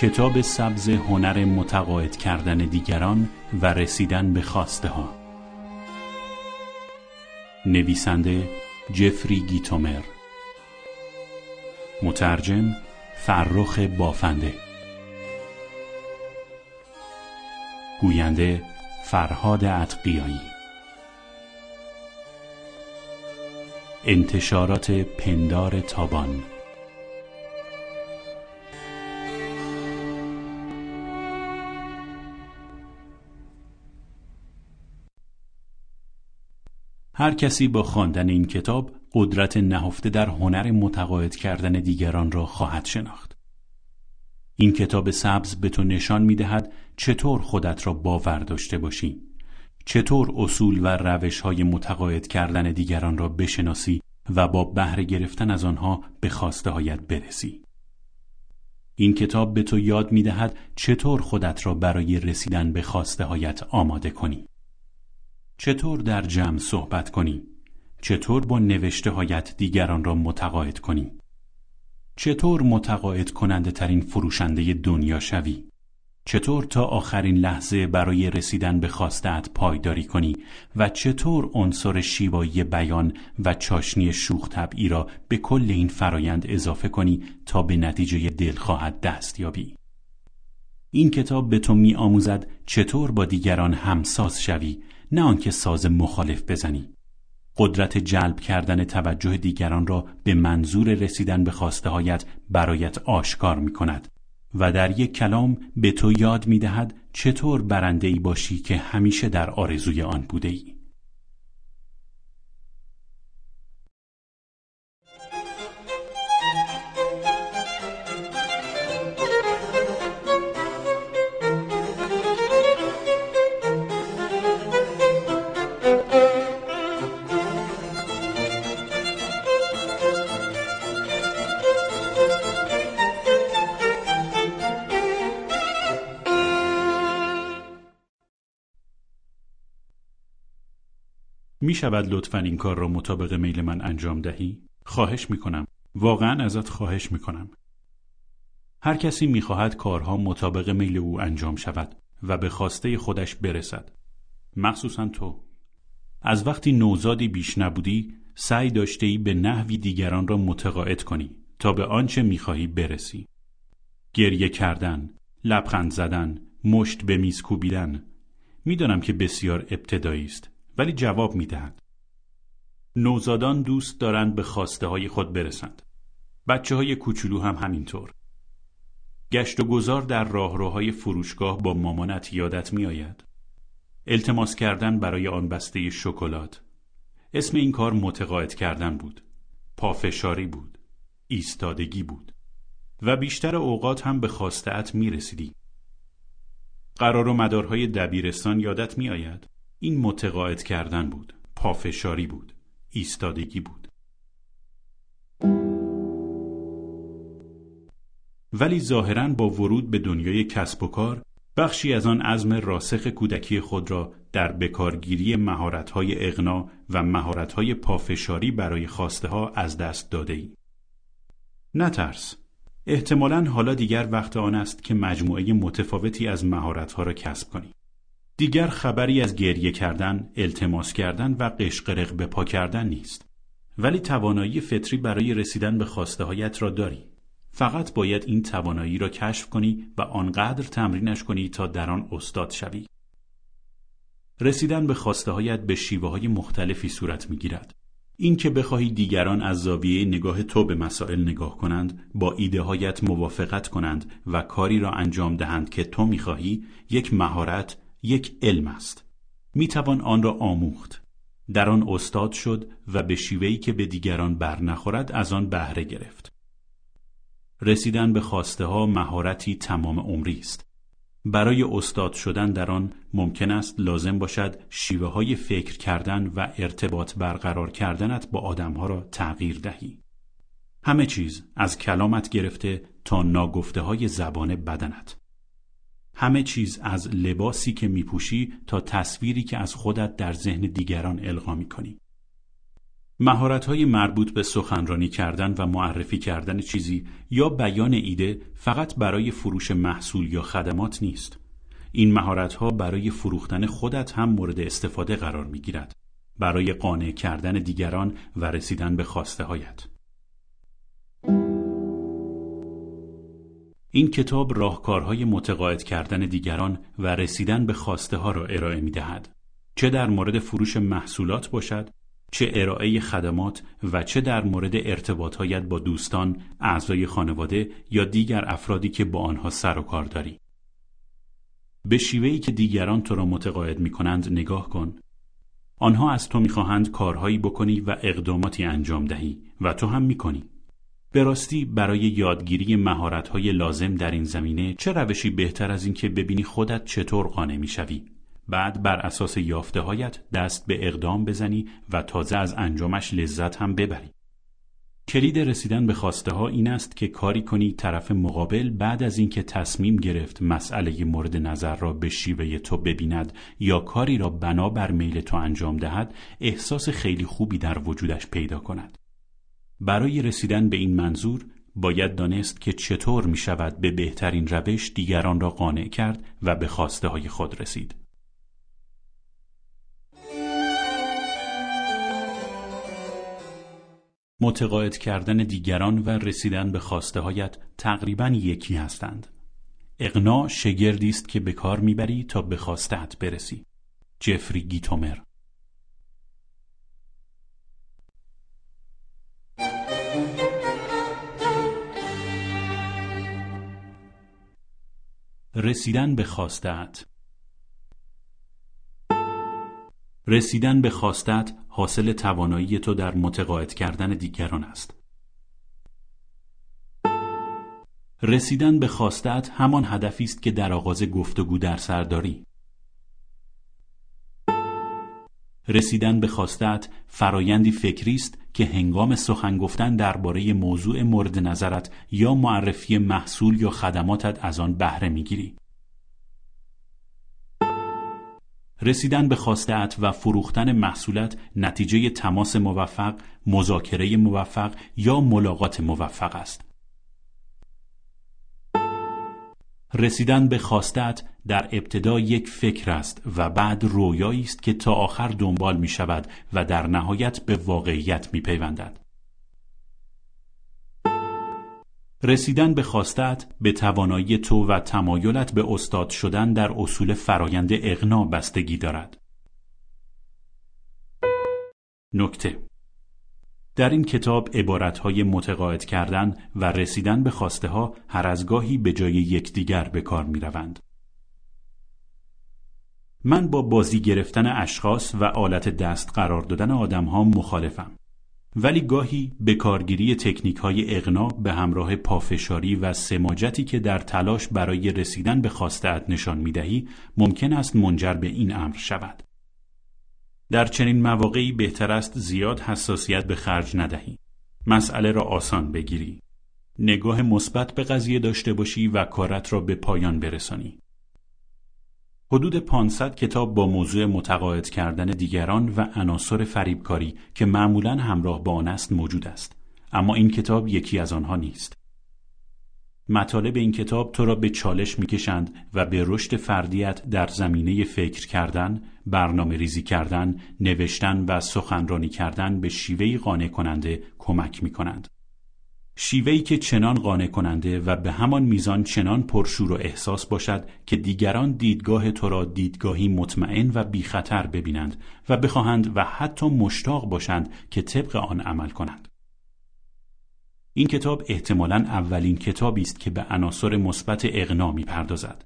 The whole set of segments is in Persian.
کتاب سبز هنر متقاعد کردن دیگران و رسیدن به خواسته ها. نویسنده جفری گیتومر. مترجم فرخ بافنده. گوینده فرهاد اتقیایی انتشارات پندار تابان. هر کسی با خواندن این کتاب قدرت نهفته در هنر متقاعد کردن دیگران را خواهد شناخت. این کتاب سبز به تو نشان می دهد چطور خودت را باور داشته باشی. چطور اصول و روش های متقاعد کردن دیگران را بشناسی و با بهره گرفتن از آنها به خواسته هایت برسی. این کتاب به تو یاد می دهد چطور خودت را برای رسیدن به خواسته هایت آماده کنی. چطور در جمع صحبت کنی؟ چطور با نوشته هایت دیگران را متقاعد کنی؟ چطور متقاعد کننده ترین فروشنده دنیا شوی؟ چطور تا آخرین لحظه برای رسیدن به خواستت پایداری کنی؟ و چطور عنصر شیوایی بیان و چاشنی شوخ طبعی را به کل این فرایند اضافه کنی تا به نتیجه دلخواهت دست یابی؟ این کتاب به تو می آموزد چطور با دیگران همساز شوی نه آنکه ساز مخالف بزنی قدرت جلب کردن توجه دیگران را به منظور رسیدن به خواسته هایت برایت آشکار می کند و در یک کلام به تو یاد می دهد چطور برنده ای باشی که همیشه در آرزوی آن بوده ای. می شود لطفا این کار را مطابق میل من انجام دهی؟ خواهش می کنم. واقعا ازت خواهش می کنم. هر کسی می خواهد کارها مطابق میل او انجام شود و به خواسته خودش برسد. مخصوصا تو. از وقتی نوزادی بیش نبودی سعی داشته ای به نحوی دیگران را متقاعد کنی تا به آنچه می‌خواهی برسی. گریه کردن، لبخند زدن، مشت به میز کوبیدن. می‌دانم که بسیار ابتدایی است ولی جواب می‌دهند. نوزادان دوست دارند به خواسته های خود برسند. بچه های کوچولو هم همینطور. گشت و گذار در راهروهای فروشگاه با مامانت یادت میآید. التماس کردن برای آن بسته شکلات. اسم این کار متقاعد کردن بود. پافشاری بود. ایستادگی بود. و بیشتر اوقات هم به خواستهات می رسیدی. قرار و مدارهای دبیرستان یادت می آید. این متقاعد کردن بود پافشاری بود ایستادگی بود ولی ظاهرا با ورود به دنیای کسب و کار بخشی از آن عزم راسخ کودکی خود را در بکارگیری مهارت‌های اغنا و مهارت‌های پافشاری برای خواسته ها از دست داده ای. نترس. احتمالا حالا دیگر وقت آن است که مجموعه متفاوتی از مهارت‌ها را کسب کنی. دیگر خبری از گریه کردن، التماس کردن و قشقرق به پا کردن نیست. ولی توانایی فطری برای رسیدن به خواسته هایت را داری. فقط باید این توانایی را کشف کنی و آنقدر تمرینش کنی تا در آن استاد شوی. رسیدن به خواسته هایت به شیوه های مختلفی صورت می گیرد. این که بخواهی دیگران از زاویه نگاه تو به مسائل نگاه کنند با ایده هایت موافقت کنند و کاری را انجام دهند که تو می‌خواهی یک مهارت یک علم است. می توان آن را آموخت. در آن استاد شد و به شیوهی که به دیگران بر نخورد از آن بهره گرفت. رسیدن به خواسته ها مهارتی تمام عمری است. برای استاد شدن در آن ممکن است لازم باشد شیوه های فکر کردن و ارتباط برقرار کردنت با آدمها را تغییر دهی. همه چیز از کلامت گرفته تا ناگفته های زبان بدنت. همه چیز از لباسی که میپوشی تا تصویری که از خودت در ذهن دیگران القا می‌کنی های مربوط به سخنرانی کردن و معرفی کردن چیزی یا بیان ایده فقط برای فروش محصول یا خدمات نیست. این ها برای فروختن خودت هم مورد استفاده قرار می گیرد. برای قانع کردن دیگران و رسیدن به خواسته هایت. این کتاب راهکارهای متقاعد کردن دیگران و رسیدن به خواسته ها را ارائه می دهد. چه در مورد فروش محصولات باشد چه ارائه خدمات و چه در مورد ارتباطهایت با دوستان، اعضای خانواده یا دیگر افرادی که با آنها سر و کار داری. به شیوهی که دیگران تو را متقاعد می کنند نگاه کن. آنها از تو می‌خواهند کارهایی بکنی و اقداماتی انجام دهی و تو هم می‌کنی. به راستی برای یادگیری مهارت‌های لازم در این زمینه چه روشی بهتر از اینکه ببینی خودت چطور قانع می‌شوی بعد بر اساس یافته هایت دست به اقدام بزنی و تازه از انجامش لذت هم ببری. کلید رسیدن به خواسته ها این است که کاری کنی طرف مقابل بعد از اینکه تصمیم گرفت مسئله مورد نظر را به شیوه تو ببیند یا کاری را بنا بر میل تو انجام دهد احساس خیلی خوبی در وجودش پیدا کند. برای رسیدن به این منظور باید دانست که چطور می شود به بهترین روش دیگران را قانع کرد و به خواسته های خود رسید. متقاعد کردن دیگران و رسیدن به خواسته هایت تقریبا یکی هستند. اقناع شگردی است که به کار می‌بری تا به خواستهت برسی. جفری گیتومر رسیدن به خواستهت رسیدن به خواستت حاصل توانایی تو در متقاعد کردن دیگران است. رسیدن به خواستت همان هدفی است که در آغاز گفتگو در سر داری. رسیدن به خواستت فرایندی فکری است که هنگام سخن گفتن درباره موضوع مورد نظرت یا معرفی محصول یا خدماتت از آن بهره می‌گیری. رسیدن به خواستهات و فروختن محصولات نتیجه تماس موفق، مذاکره موفق یا ملاقات موفق است. رسیدن به خواستت در ابتدا یک فکر است و بعد رویایی است که تا آخر دنبال می شود و در نهایت به واقعیت می پیوندد. رسیدن به خواستت به توانایی تو و تمایلت به استاد شدن در اصول فرایند اغنا بستگی دارد. نکته در این کتاب عبارتهای متقاعد کردن و رسیدن به خواسته ها هر از گاهی به جای یکدیگر به کار می روند. من با بازی گرفتن اشخاص و آلت دست قرار دادن آدم ها مخالفم. ولی گاهی به کارگیری تکنیک های اغنا به همراه پافشاری و سماجتی که در تلاش برای رسیدن به خواستهات نشان می‌دهی ممکن است منجر به این امر شود. در چنین مواقعی بهتر است زیاد حساسیت به خرج ندهی. مسئله را آسان بگیری. نگاه مثبت به قضیه داشته باشی و کارت را به پایان برسانی. حدود 500 کتاب با موضوع متقاعد کردن دیگران و عناصر فریبکاری که معمولا همراه با آن است موجود است اما این کتاب یکی از آنها نیست مطالب این کتاب تو را به چالش می‌کشند و به رشد فردیت در زمینه فکر کردن، برنامه ریزی کردن، نوشتن و سخنرانی کردن به شیوهی قانع کننده کمک می کنند. شیوهی که چنان قانع کننده و به همان میزان چنان پرشور و احساس باشد که دیگران دیدگاه تو را دیدگاهی مطمئن و بی خطر ببینند و بخواهند و حتی مشتاق باشند که طبق آن عمل کنند. این کتاب احتمالا اولین کتابی است که به عناصر مثبت اغنا می‌پردازد.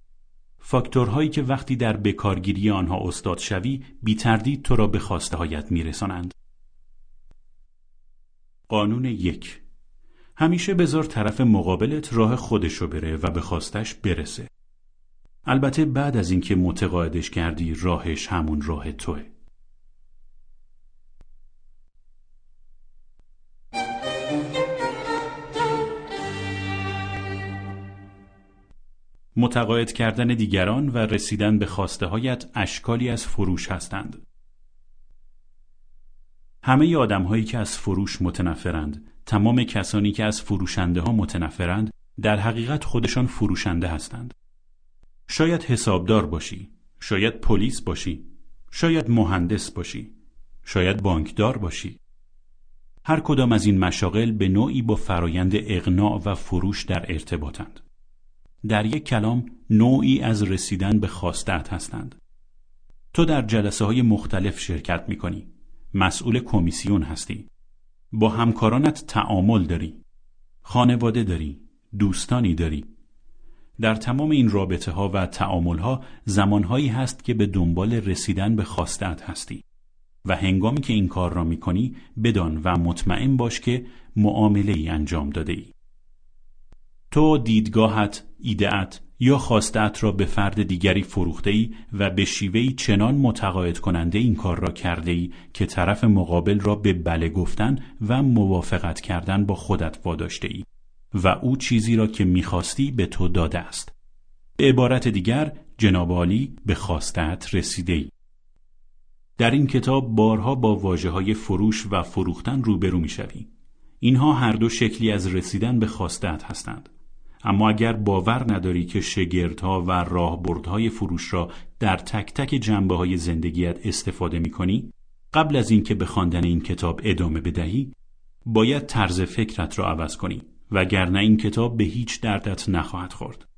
فاکتورهایی که وقتی در بکارگیری آنها استاد شوی بی تردید تو را به خواسته هایت میرسانند. قانون یک همیشه بذار طرف مقابلت راه خودشو بره و به خواستش برسه. البته بعد از اینکه متقاعدش کردی راهش همون راه توه. متقاعد کردن دیگران و رسیدن به خواسته هایت اشکالی از فروش هستند. همه آدم هایی که از فروش متنفرند تمام کسانی که از فروشنده ها متنفرند در حقیقت خودشان فروشنده هستند. شاید حسابدار باشی شاید پلیس باشی شاید مهندس باشی شاید بانکدار باشی. هر کدام از این مشاغل به نوعی با فرایند اقناع و فروش در ارتباطند. در یک کلام نوعی از رسیدن به خواستت هستند. تو در جلسه های مختلف شرکت می کنی مسئول کمیسیون هستی. با همکارانت تعامل داری. خانواده داری. دوستانی داری. در تمام این رابطه ها و تعامل ها زمانهایی هست که به دنبال رسیدن به خواستت هستی و هنگامی که این کار را می کنی بدان و مطمئن باش که معامله ای انجام داده ای. تو دیدگاهت، ایدهت یا خواستت را به فرد دیگری فروخته ای و به شیوهی چنان متقاعد کننده این کار را کرده ای که طرف مقابل را به بله گفتن و موافقت کردن با خودت واداشته ای و او چیزی را که می‌خواستی به تو داده است. به عبارت دیگر جناب عالی به خواستت رسیده ای. در این کتاب بارها با واجه های فروش و فروختن روبرو می‌شوی. اینها هر دو شکلی از رسیدن به خواستت هستند. اما اگر باور نداری که شگردها و راهبردهای فروش را در تک تک جنبه های زندگیت استفاده می کنی، قبل از اینکه به خواندن این کتاب ادامه بدهی، باید طرز فکرت را عوض کنی وگرنه این کتاب به هیچ دردت نخواهد خورد.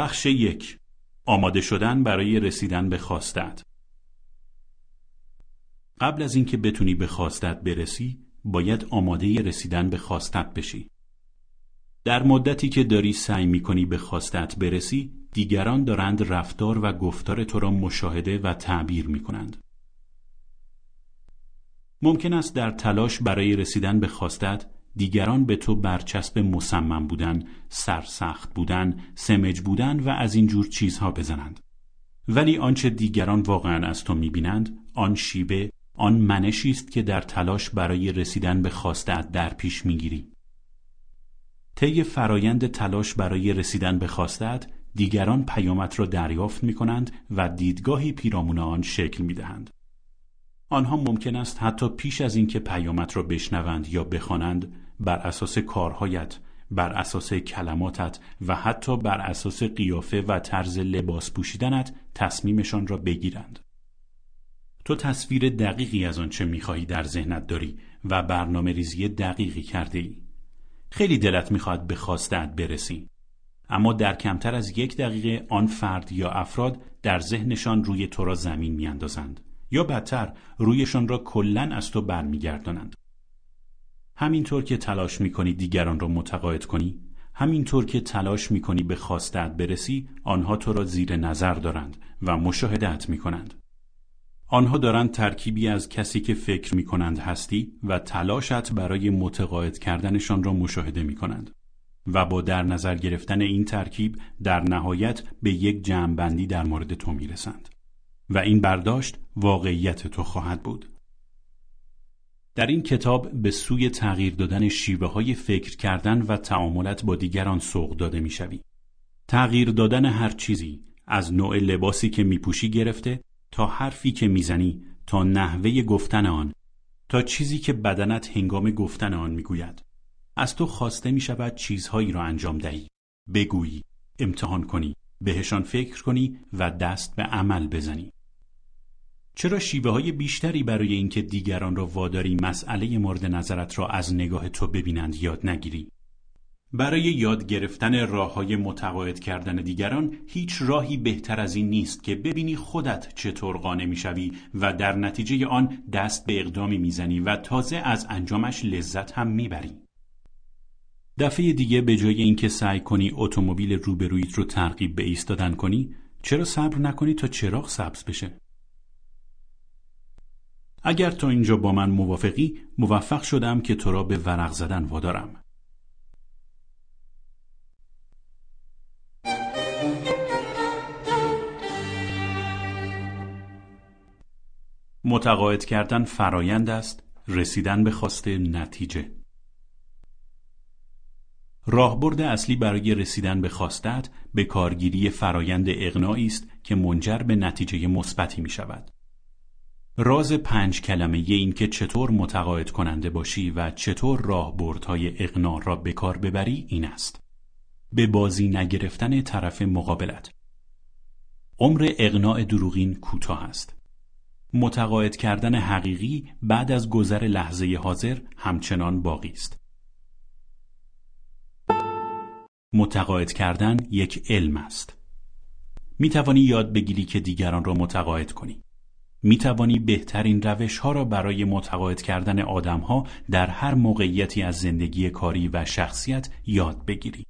بخش یک. آماده شدن برای رسیدن به خواستت. قبل از اینکه بتونی به خواستت برسی باید آماده رسیدن به خواستت بشی. در مدتی که داری سعی می‌کنی به خواستت برسی دیگران دارند رفتار و گفتار تو را مشاهده و تعبیر می‌کنند. ممکن است در تلاش برای رسیدن به خواستت دیگران به تو برچسب مصمم بودن، سرسخت بودن، سمج بودن و از این جور چیزها بزنند. ولی آنچه دیگران واقعا از تو می‌بینند آن شیبه آن منشی است که در تلاش برای رسیدن به خواستت در پیش می‌گیری طی فرایند تلاش برای رسیدن به خواستت دیگران پیامت را دریافت می کنند و دیدگاهی پیرامون آن شکل می دهند. آنها ممکن است حتی پیش از اینکه پیامت را بشنوند یا بخوانند بر اساس کارهایت بر اساس کلماتت و حتی بر اساس قیافه و طرز لباس پوشیدنت تصمیمشان را بگیرند. تو تصویر دقیقی از آنچه می‌خواهی در ذهنت داری و برنامه ریزی دقیقی کرده ای. خیلی دلت می‌خواهد به خواستت برسی. اما در کمتر از یک دقیقه آن فرد یا افراد در ذهنشان روی تو را زمین میاندازند یا بدتر رویشان را کلا از تو برمیگردانند. همینطور که تلاش می‌کنی دیگران را متقاعد کنی همینطور که تلاش می‌کنی به خواستت برسی آنها تو را زیر نظر دارند و مشاهدت می‌کنند. آنها دارند ترکیبی از کسی که فکر می‌کنند هستی و تلاشت برای متقاعد کردنشان را مشاهده می‌کنند و با در نظر گرفتن این ترکیب در نهایت به یک جمعبندی در مورد تو می‌رسند و این برداشت واقعیت تو خواهد بود. در این کتاب به سوی تغییر دادن شیوه های فکر کردن و تعاملت با دیگران سوق داده می‌شوی. تغییر دادن هر چیزی از نوع لباسی که میپوشی گرفته تا حرفی که می‌زنی تا نحوه گفتن آن تا چیزی که بدنت هنگام گفتن آن می‌گوید. از تو خواسته می شود چیزهایی را انجام دهی. بگویی امتحان کنی بهشان فکر کنی و دست به عمل بزنی. چرا شیوه های بیشتری برای اینکه دیگران را واداری مسئله مورد نظرت را از نگاه تو ببینند یاد نگیری؟ برای یاد گرفتن راه های متقاعد کردن دیگران هیچ راهی بهتر از این نیست که ببینی خودت چطور قانع می‌شوی و در نتیجه آن دست به اقدامی می‌زنی و تازه از انجامش لذت هم می‌بری. دفعه دیگه به جای اینکه سعی کنی اتومبیل روبرویت رو ترغیب به ایستادن کنی چرا صبر نکنی تا چراغ سبز بشه اگر تو اینجا با من موافقی موفق شدم که تو را به ورق زدن وادارم متقاعد کردن فرایند است رسیدن به خواست نتیجه راهبرد اصلی برای رسیدن به خواستت به کارگیری فرایند اقناعی است که منجر به نتیجه مثبتی می شود. راز پنج کلمه این که چطور متقاعد کننده باشی و چطور راهبردهای اقناع را به کار ببری این است. به بازی نگرفتن طرف مقابلت. عمر اقناع دروغین کوتاه است. متقاعد کردن حقیقی بعد از گذر لحظه حاضر همچنان باقی است. متقاعد کردن یک علم است. می توانی یاد بگیری که دیگران را متقاعد کنی. می توانی بهترین روش ها را برای متقاعد کردن آدم ها در هر موقعیتی از زندگی کاری و شخصیت یاد بگیری.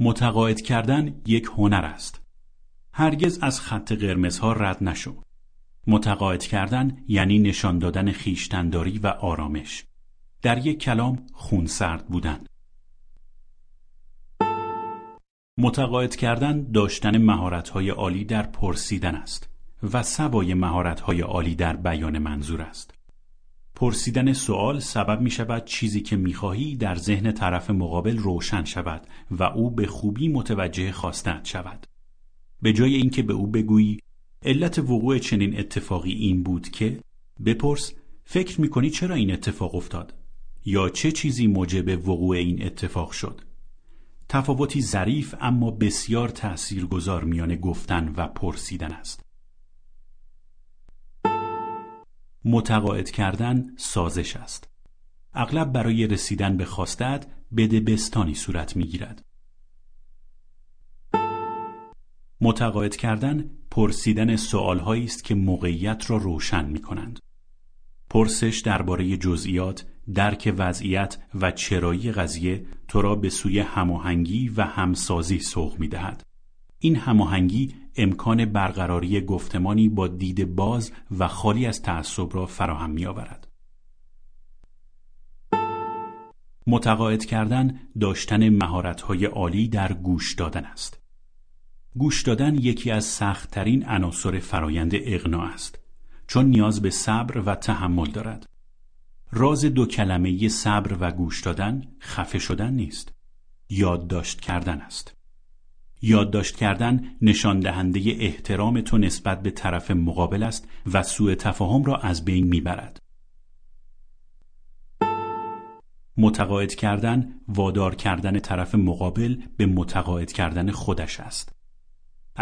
متقاعد کردن یک هنر است. هرگز از خط قرمزها رد نشو. متقاعد کردن یعنی نشان دادن خیشتنداری و آرامش. در یک کلام خونسرد بودن متقاعد کردن داشتن مهارت‌های عالی در پرسیدن است و سوای مهارت‌های عالی در بیان منظور است. پرسیدن سوال سبب می شود چیزی که می خواهی در ذهن طرف مقابل روشن شود و او به خوبی متوجه خواستند شود. به جای اینکه به او بگویی علت وقوع چنین اتفاقی این بود که بپرس فکر می کنی چرا این اتفاق افتاد؟ یا چه چیزی موجب وقوع این اتفاق شد تفاوتی ظریف اما بسیار تأثیرگذار میان گفتن و پرسیدن است. متقاعد کردن سازش است. اغلب برای رسیدن به خواستت بده بستانی صورت می‌گیرد. متقاعد کردن پرسیدن سوالهایی است که موقعیت را روشن می کنند. پرسش درباره جزئیات درک وضعیت و چرایی قضیه تو را به سوی هماهنگی و همسازی سوق می دهد. این هماهنگی امکان برقراری گفتمانی با دید باز و خالی از تعصب را فراهم می آورد. متقاعد کردن داشتن مهارت‌های عالی در گوش دادن است. گوش دادن یکی از سختترین عناصر فرایند اقناع است چون نیاز به صبر و تحمل دارد. راز دو کلمه صبر و گوش دادن خفه شدن نیست. یادداشت کردن است. یادداشت کردن نشان دهنده احترام تو نسبت به طرف مقابل است و سوء تفاهم را از بین می‌برد. متقاعد کردن وادار کردن طرف مقابل به متقاعد کردن خودش است.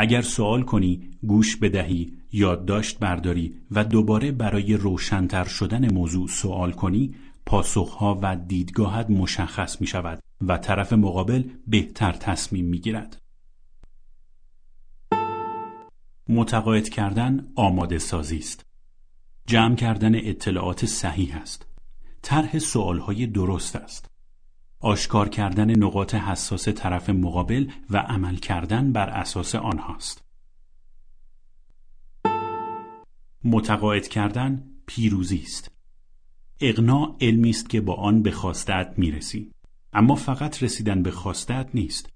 اگر سوال کنی گوش بدهی یادداشت برداری و دوباره برای روشنتر شدن موضوع سوال کنی پاسخها و دیدگاهت مشخص می شود و طرف مقابل بهتر تصمیم می گیرد. متقاعد کردن آماده سازی است. جمع کردن اطلاعات صحیح است. طرح سوالهای درست است. آشکار کردن نقاط حساس طرف مقابل و عمل کردن بر اساس آنهاست. متقاعد کردن پیروزی است. اقناع علمی است که با آن به خواستت می‌رسی. اما فقط رسیدن به خواستت نیست.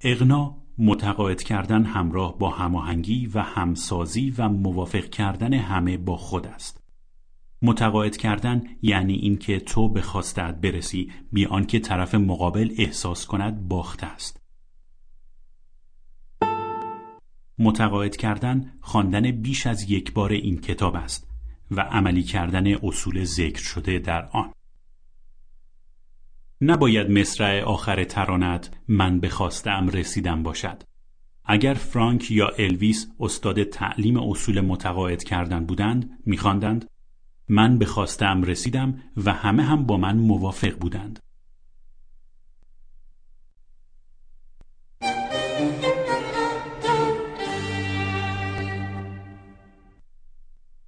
اقناع متقاعد کردن همراه با هماهنگی و همسازی و موافق کردن همه با خود است. متقاعد کردن یعنی اینکه تو به خواستت برسی بی آنکه طرف مقابل احساس کند باخته است. متقاعد کردن خواندن بیش از یک بار این کتاب است و عملی کردن اصول ذکر شده در آن. نباید مصرع آخر ترانت من به خواستم رسیدم باشد. اگر فرانک یا الویس استاد تعلیم اصول متقاعد کردن بودند میخواندند من به خواستم رسیدم و همه هم با من موافق بودند.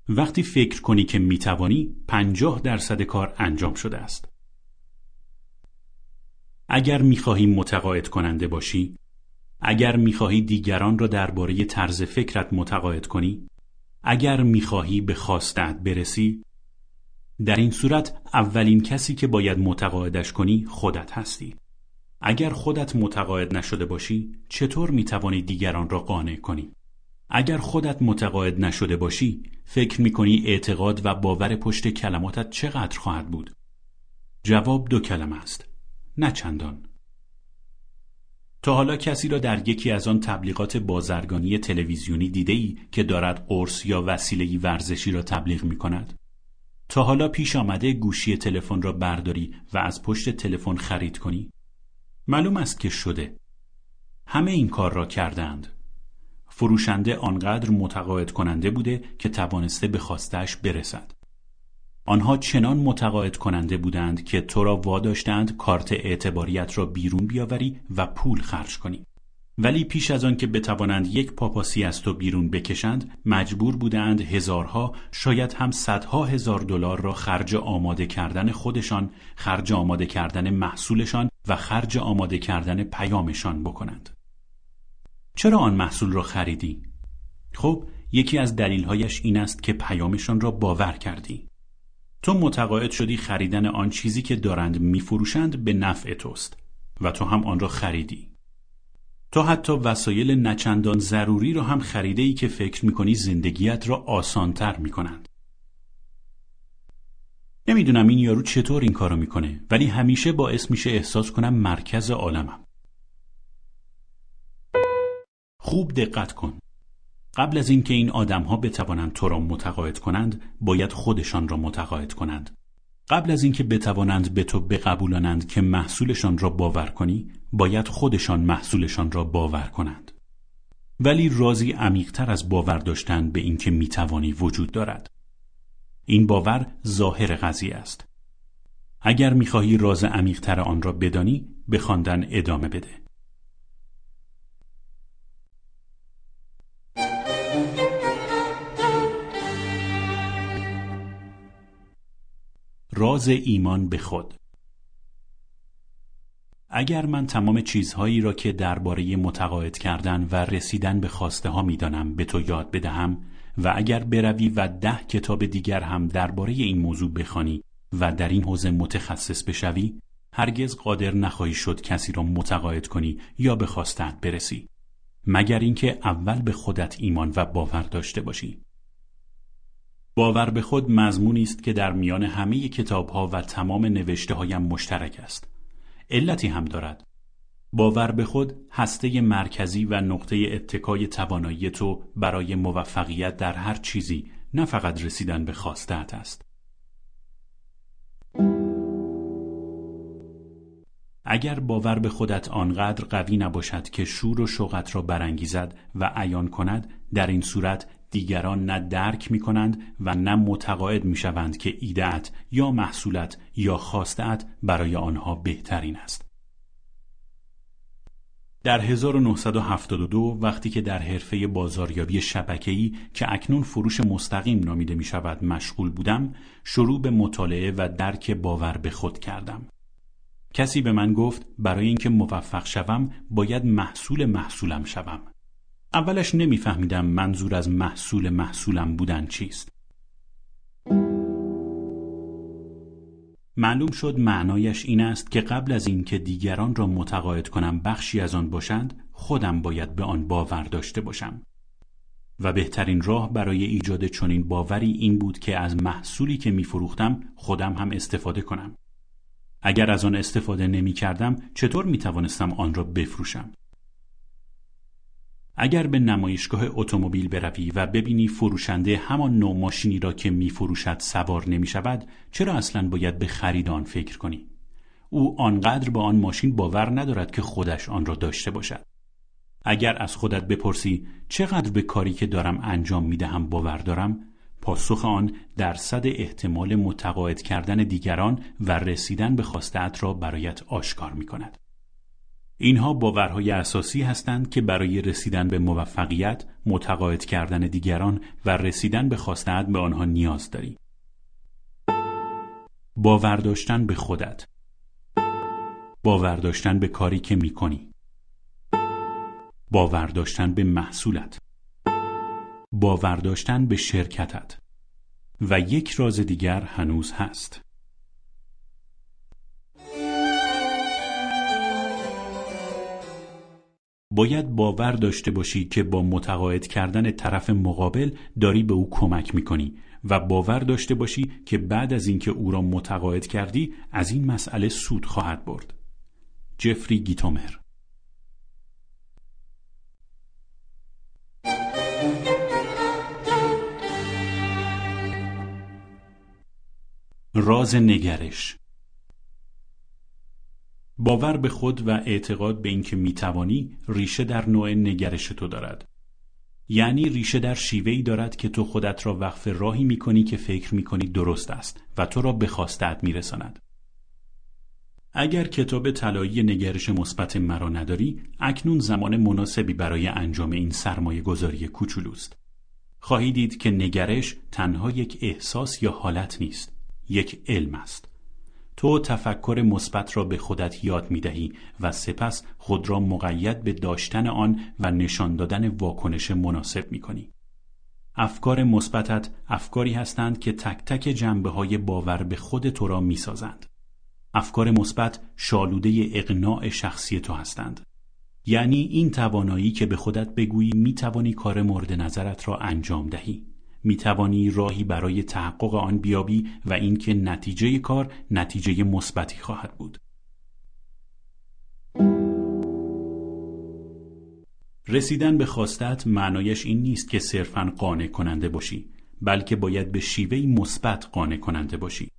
وقتی فکر کنی که می‌توانی پنجاه درصد کار انجام شده است. اگر می‌خواهی متقاعد کننده باشی اگر می‌خواهی دیگران را درباره طرز فکرت متقاعد کنی اگر می‌خواهی به خواستت برسی در این صورت اولین کسی که باید متقاعدش کنی خودت هستی. اگر خودت متقاعد نشده باشی چطور می توانی دیگران را قانع کنی؟ اگر خودت متقاعد نشده باشی فکر می‌کنی اعتقاد و باور پشت کلماتت چقدر خواهد بود؟ جواب دو کلمه است نه چندان تا حالا کسی را در یکی از آن تبلیغات بازرگانی تلویزیونی دیده ای که دارد قرص یا وسیله ورزشی را تبلیغ می کند؟ تا حالا پیش آمده گوشی تلفن را برداری و از پشت تلفن خرید کنی؟ معلوم است که شده. همه این کار را کردند. فروشنده آنقدر متقاعد کننده بوده که توانسته به خواستش برسد. آنها چنان متقاعد کننده بودند که تو را واداشتند کارت اعتباریت را بیرون بیاوری و پول خرج کنی. ولی پیش از آن که بتوانند یک پاپاسی از تو بیرون بکشند مجبور بودند هزارها شاید هم صدها هزار دلار را خرج آماده کردن خودشان خرج آماده کردن محصولشان و خرج آماده کردن پیامشان بکنند. چرا آن محصول را خریدی؟ خب یکی از دلیلهایش این است که پیامشان را باور کردی. تو متقاعد شدی خریدن آن چیزی که دارند میفروشند به نفع توست و تو هم آن را خریدی. تو حتی وسایل نچندان ضروری را هم خریده ای که فکر می‌کنی زندگیت را آسانتر می‌کنند. نمی‌دونم این یارو چطور این کارو می‌کنه ولی همیشه باعث میشه احساس کنم مرکز عالمم. خوب دقت کن. قبل از اینکه این, این آدم ها بتوانند تو را متقاعد کنند باید خودشان را متقاعد کنند. قبل از اینکه بتوانند به تو بقبولانند که محصولشان را باور کنی باید خودشان محصولشان را باور کنند. ولی رازی عمیقتر از باور داشتن به اینکه می‌توانی وجود دارد. این باور ظاهر قضیه است. اگر می‌خواهی راز عمیقتر آن را بدانی به خواندن ادامه بده. راز ایمان به خود. اگر من تمام چیزهایی را که درباره متقاعد کردن و رسیدن به خواسته ها می‌دانم به تو یاد بدهم و اگر بروی و ده کتاب دیگر هم درباره این موضوع بخوانی و در این حوزه متخصص بشوی هرگز قادر نخواهی شد کسی را متقاعد کنی یا به خواستت برسی مگر اینکه اول به خودت ایمان و باور داشته باشی. باور به خود مضمونی است که در میان همه کتاب ها و تمام نوشته هایم مشترک است. علتی هم دارد. باور به خود هسته مرکزی و نقطه اتکای توانایی تو برای موفقیت در هر چیزی نه فقط رسیدن به خواستت است. اگر باور به خودت آنقدر قوی نباشد که شور و شوقت را برانگیزد و عیان کند در این صورت دیگران نه درک می کنند و نه متقاعد می شوند که ایدهت یا محصولت یا خواستت برای آنها بهترین است. در 1972 وقتی که در حرفه بازاریابی شبکه‌ای که اکنون فروش مستقیم نامیده می شود مشغول بودم شروع به مطالعه و درک باور به خود کردم. کسی به من گفت برای اینکه موفق شوم باید محصول محصولم شوم. اولش نمیفهمیدم منظور از محصول محصولم بودن چیست. معلوم شد معنایش این است که قبل از اینکه دیگران را متقاعد کنم بخشی از آن باشند خودم باید به آن باور داشته باشم. و بهترین راه برای ایجاد چنین باوری این بود که از محصولی که میفروختم خودم هم استفاده کنم. اگر از آن استفاده نمی کردم چطور می توانستم آن را بفروشم؟ اگر به نمایشگاه اتومبیل بروی و ببینی فروشنده همان نوع ماشینی را که میفروشد سوار نمی شود چرا اصلا باید به خرید آن فکر کنی او آنقدر با آن ماشین باور ندارد که خودش آن را داشته باشد اگر از خودت بپرسی چقدر به کاری که دارم انجام می دهم باور دارم پاسخ آن درصد احتمال متقاعد کردن دیگران و رسیدن به خواستت را برایت آشکار می کند. اینها باورهای اساسی هستند که برای رسیدن به موفقیت، متقاعد کردن دیگران و رسیدن به خواستت به آنها نیاز داری. باور داشتن به خودت. باور داشتن به کاری که می‌کنی. باور داشتن به محصولت. باور داشتن به شرکتت. و یک راز دیگر هنوز هست. باید باور داشته باشی که با متقاعد کردن طرف مقابل داری به او کمک می‌کنی و باور داشته باشی که بعد از اینکه او را متقاعد کردی از این مسئله سود خواهد برد. جفری گیتومر راز نگرش باور به خود و اعتقاد به اینکه می‌توانی ریشه در نوع نگرش تو دارد. یعنی ریشه در شیوهی دارد که تو خودت را وقف راهی می‌کنی که فکر می‌کنی درست است و تو را به خواستت میرساند. اگر کتاب طلایی نگرش مثبت مرا نداری اکنون زمان مناسبی برای انجام این سرمایه گذاری کوچولوست خواهی دید که نگرش تنها یک احساس یا حالت نیست یک علم است. تو تفکر مثبت را به خودت یاد می دهی و سپس خود را مقید به داشتن آن و نشان دادن واکنش مناسب می کنی. افکار مثبتت افکاری هستند که تک تک جنبه های باور به خود تو را می سازند. افکار مثبت شالوده اقناع شخصی تو هستند. یعنی این توانایی که به خودت بگویی می توانی کار مورد نظرت را انجام دهی. می توانی راهی برای تحقق آن بیابی و اینکه نتیجه کار نتیجه مثبتی خواهد بود. رسیدن به خواستت معنایش این نیست که صرفا قانع کننده باشی بلکه باید به شیوه مثبت قانع کننده باشی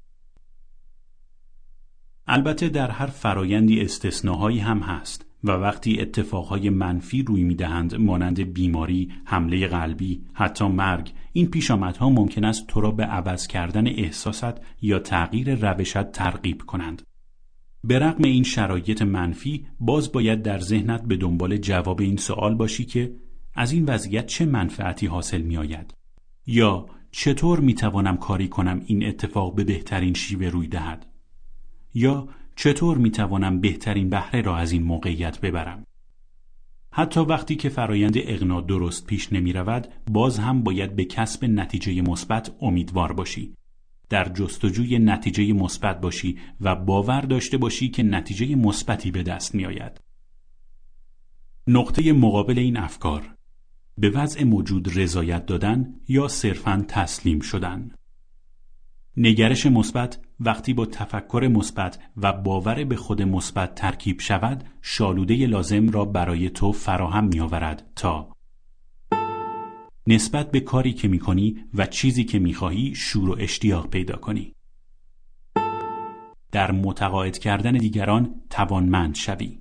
البته در هر فرایندی استثناهایی هم هست و وقتی اتفاقهای منفی روی می‌دهند مانند بیماری، حمله قلبی، حتی مرگ این پیشامدها ممکن است تو را به عوض کردن احساست یا تغییر روشت ترغیب کنند. به رغم این شرایط منفی باز باید در ذهنت به دنبال جواب این سوال باشی که از این وضعیت چه منفعتی حاصل می آید؟ یا چطور می توانم کاری کنم این اتفاق به بهترین شیوه روی دهد؟ یا چطور می توانم بهترین بهره را از این موقعیت ببرم؟ حتی وقتی که فرایند اغنا درست پیش نمی رود باز هم باید به کسب نتیجه مثبت امیدوار باشی در جستجوی نتیجه مثبت باشی و باور داشته باشی که نتیجه مثبتی به دست می آید. نقطه مقابل این افکار به وضع موجود رضایت دادن یا صرفا تسلیم شدن نگرش مثبت وقتی با تفکر مثبت و باور به خود مثبت ترکیب شود شالوده لازم را برای تو فراهم می آورد تا نسبت به کاری که می کنی و چیزی که می خواهی شور و اشتیاق پیدا کنی. در متقاعد کردن دیگران توانمند شوی.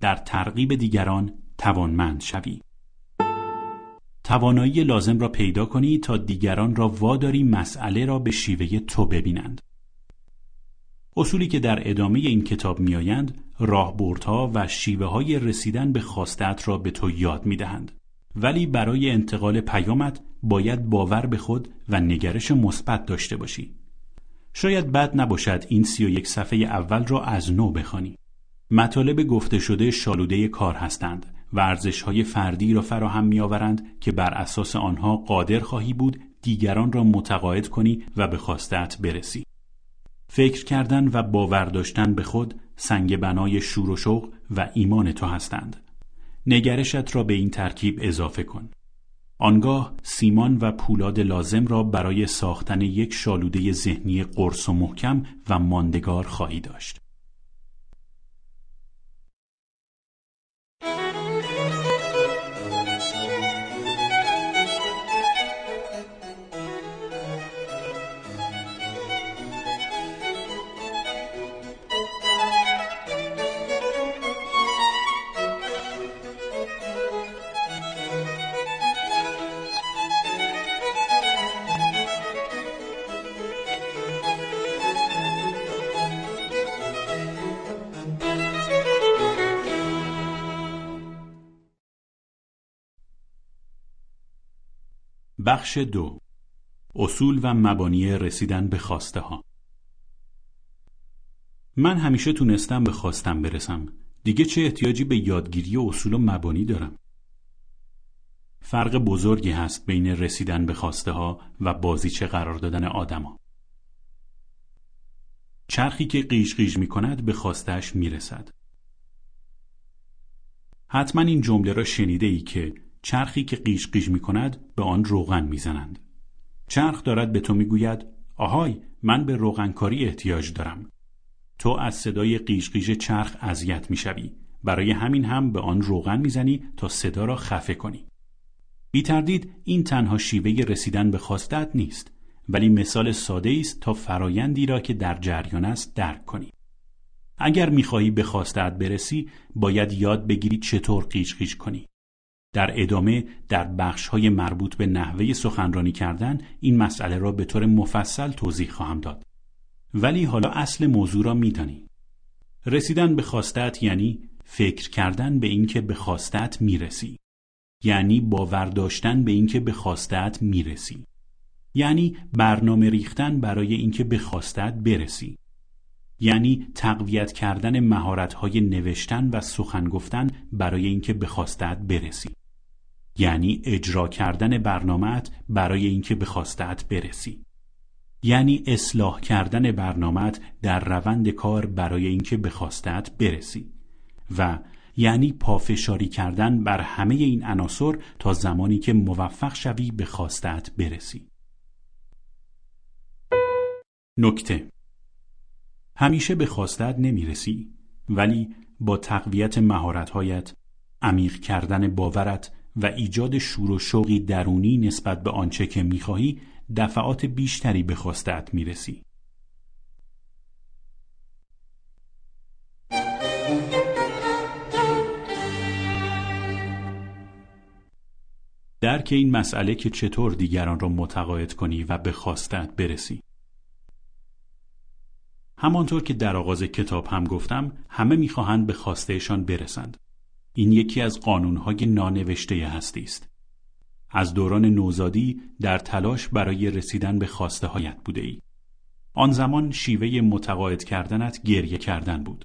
در ترغیب دیگران توانمند شوی. توانایی لازم را پیدا کنی تا دیگران را واداری مسئله را به شیوه تو ببینند. اصولی که در ادامه این کتاب میآیند راهبردها و شیوه های رسیدن به خواستت را به تو یاد می دهند. ولی برای انتقال پیامت باید باور به خود و نگرش مثبت داشته باشی. شاید بد نباشد این سی و یک صفحه اول را از نو بخوانی. مطالب گفته شده شالوده کار هستند ورزش های فردی را فراهم می آورند که بر اساس آنها قادر خواهی بود دیگران را متقاعد کنی و به خواستت برسی. فکر کردن و باور داشتن به خود سنگ بنای شور و شوق و ایمان تو هستند. نگرشت را به این ترکیب اضافه کن. آنگاه سیمان و پولاد لازم را برای ساختن یک شالوده ذهنی قرص و محکم و ماندگار خواهی داشت. بخش دو. اصول و مبانی رسیدن به خواسته ها من همیشه تونستم به خواستم برسم. دیگه چه احتیاجی به یادگیری اصول و مبانی دارم؟ فرق بزرگی هست بین رسیدن به خواسته ها و بازیچه قرار دادن آدما. چرخی که قیش قیش می کند به خواستش می رسد حتما این جمله را شنیده ای که چرخی که قیش قیش می کند به آن روغن می زنند. چرخ دارد به تو می گوید آهای من به روغنکاری احتیاج دارم. تو از صدای قیش قیش چرخ اذیت می شوی. برای همین هم به آن روغن می‌زنی تا صدا را خفه کنی. بی تردید این تنها شیوه رسیدن به خواستت نیست ولی مثال ساده است تا فرایندی را که در جریان است درک کنی. اگر می‌خواهی به خواستت برسی باید یاد بگیری چطور قیش قیش کنی. در ادامه در بخش های مربوط به نحوه سخنرانی کردن این مسئله را به طور مفصل توضیح خواهم داد. ولی حالا اصل موضوع را میدانی. رسیدن به خواستت یعنی فکر کردن به اینکه به خواستت می‌رسی. یعنی باور داشتن به اینکه به خواستت می‌رسی. یعنی برنامه ریختن برای اینکه به خواستت برسی. یعنی تقویت کردن مهارت‌های نوشتن و سخن گفتن برای اینکه به خواستت برسی. یعنی اجرا کردن برنامهت برای اینکه به خواستت برسی. یعنی اصلاح کردن برنامهت در روند کار برای اینکه به خواستت برسی و یعنی پافشاری کردن بر همه این عناصر تا زمانی که موفق شوی به خواستت برسی نکته همیشه به خواستت نمی‌رسی ولی با تقویت مهارتهایت عمیق کردن باورت و ایجاد شور و شوقی درونی نسبت به آنچه که می‌خواهی دفعات بیشتری به خواستت می‌رسی. درک این مسئله که چطور دیگران را متقاعد کنی و به خواستت برسی. همانطور که در آغاز کتاب هم گفتم همه می‌خواهند به خواستهشان برسند. این یکی از قانونهای نانوشته هستی است از دوران نوزادی در تلاش برای رسیدن به خواسته هایت بوده ای. آن زمان شیوه متقاعد کردنت گریه کردن بود.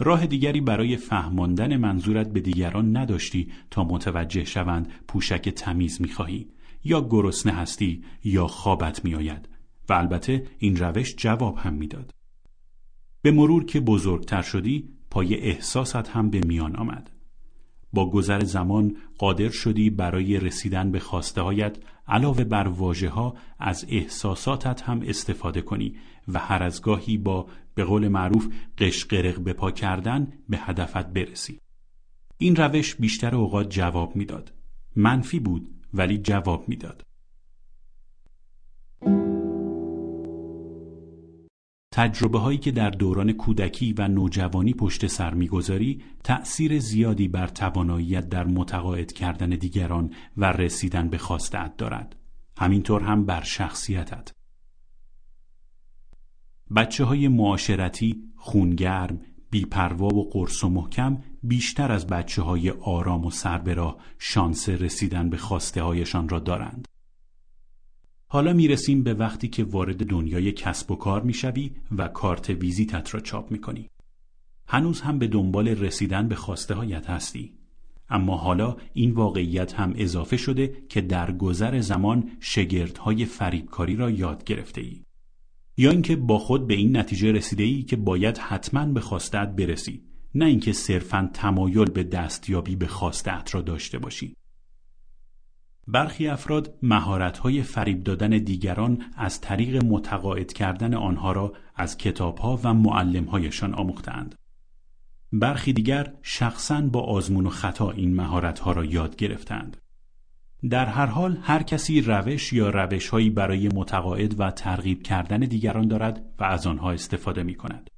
راه دیگری برای فهماندن منظورت به دیگران نداشتی تا متوجه شوند پوشک تمیز می‌خواهی یا گرسنه هستی یا خوابت میآید و البته این روش جواب هم می‌داد. به مرور که بزرگتر شدی پای احساست هم به میان آمد. با گذر زمان قادر شدی برای رسیدن به خواسته هایت علاوه بر واژه ها از احساساتت هم استفاده کنی و هر از گاهی با به قول معروف قشقرق به پا کردن به هدفت برسی. این روش بیشتر اوقات جواب می‌داد. منفی بود ولی جواب می‌داد. تجربه هایی که در دوران کودکی و نوجوانی پشت سر می‌گذاری تأثیر زیادی بر تواناییت در متقاعد کردن دیگران و رسیدن به خواستت دارد. همینطور هم بر شخصیتت. بچه های معاشرتی، خونگرم، بیپروا و قرص و محکم بیشتر از بچه های آرام و سربراه شانس رسیدن به خواسته هایشان را دارند. حالا می‌رسیم به وقتی که وارد دنیای کسب و کار می‌شوی و کارت ویزیتت را چاپ می‌کنی. هنوز هم به دنبال رسیدن به خواسته هایت هستی. اما حالا این واقعیت هم اضافه شده که در گذر زمان شگردهای فریبکاری را یاد گرفته ای. یا اینکه با خود به این نتیجه رسیده ای که باید حتما به خواستت برسی نه اینکه صرفا تمایل به دستیابی به خواستت را داشته باشی برخی افراد مهارت‌های فریب دادن دیگران از طریق متقاعد کردن آنها را از کتابها و معلمهایشان آموختند. برخی دیگر شخصا با آزمون و خطا این مهارت‌ها را یاد گرفتند. در هر حال هر کسی روش یا روشهایی برای متقاعد و ترغیب کردن دیگران دارد و از آنها استفاده می کند.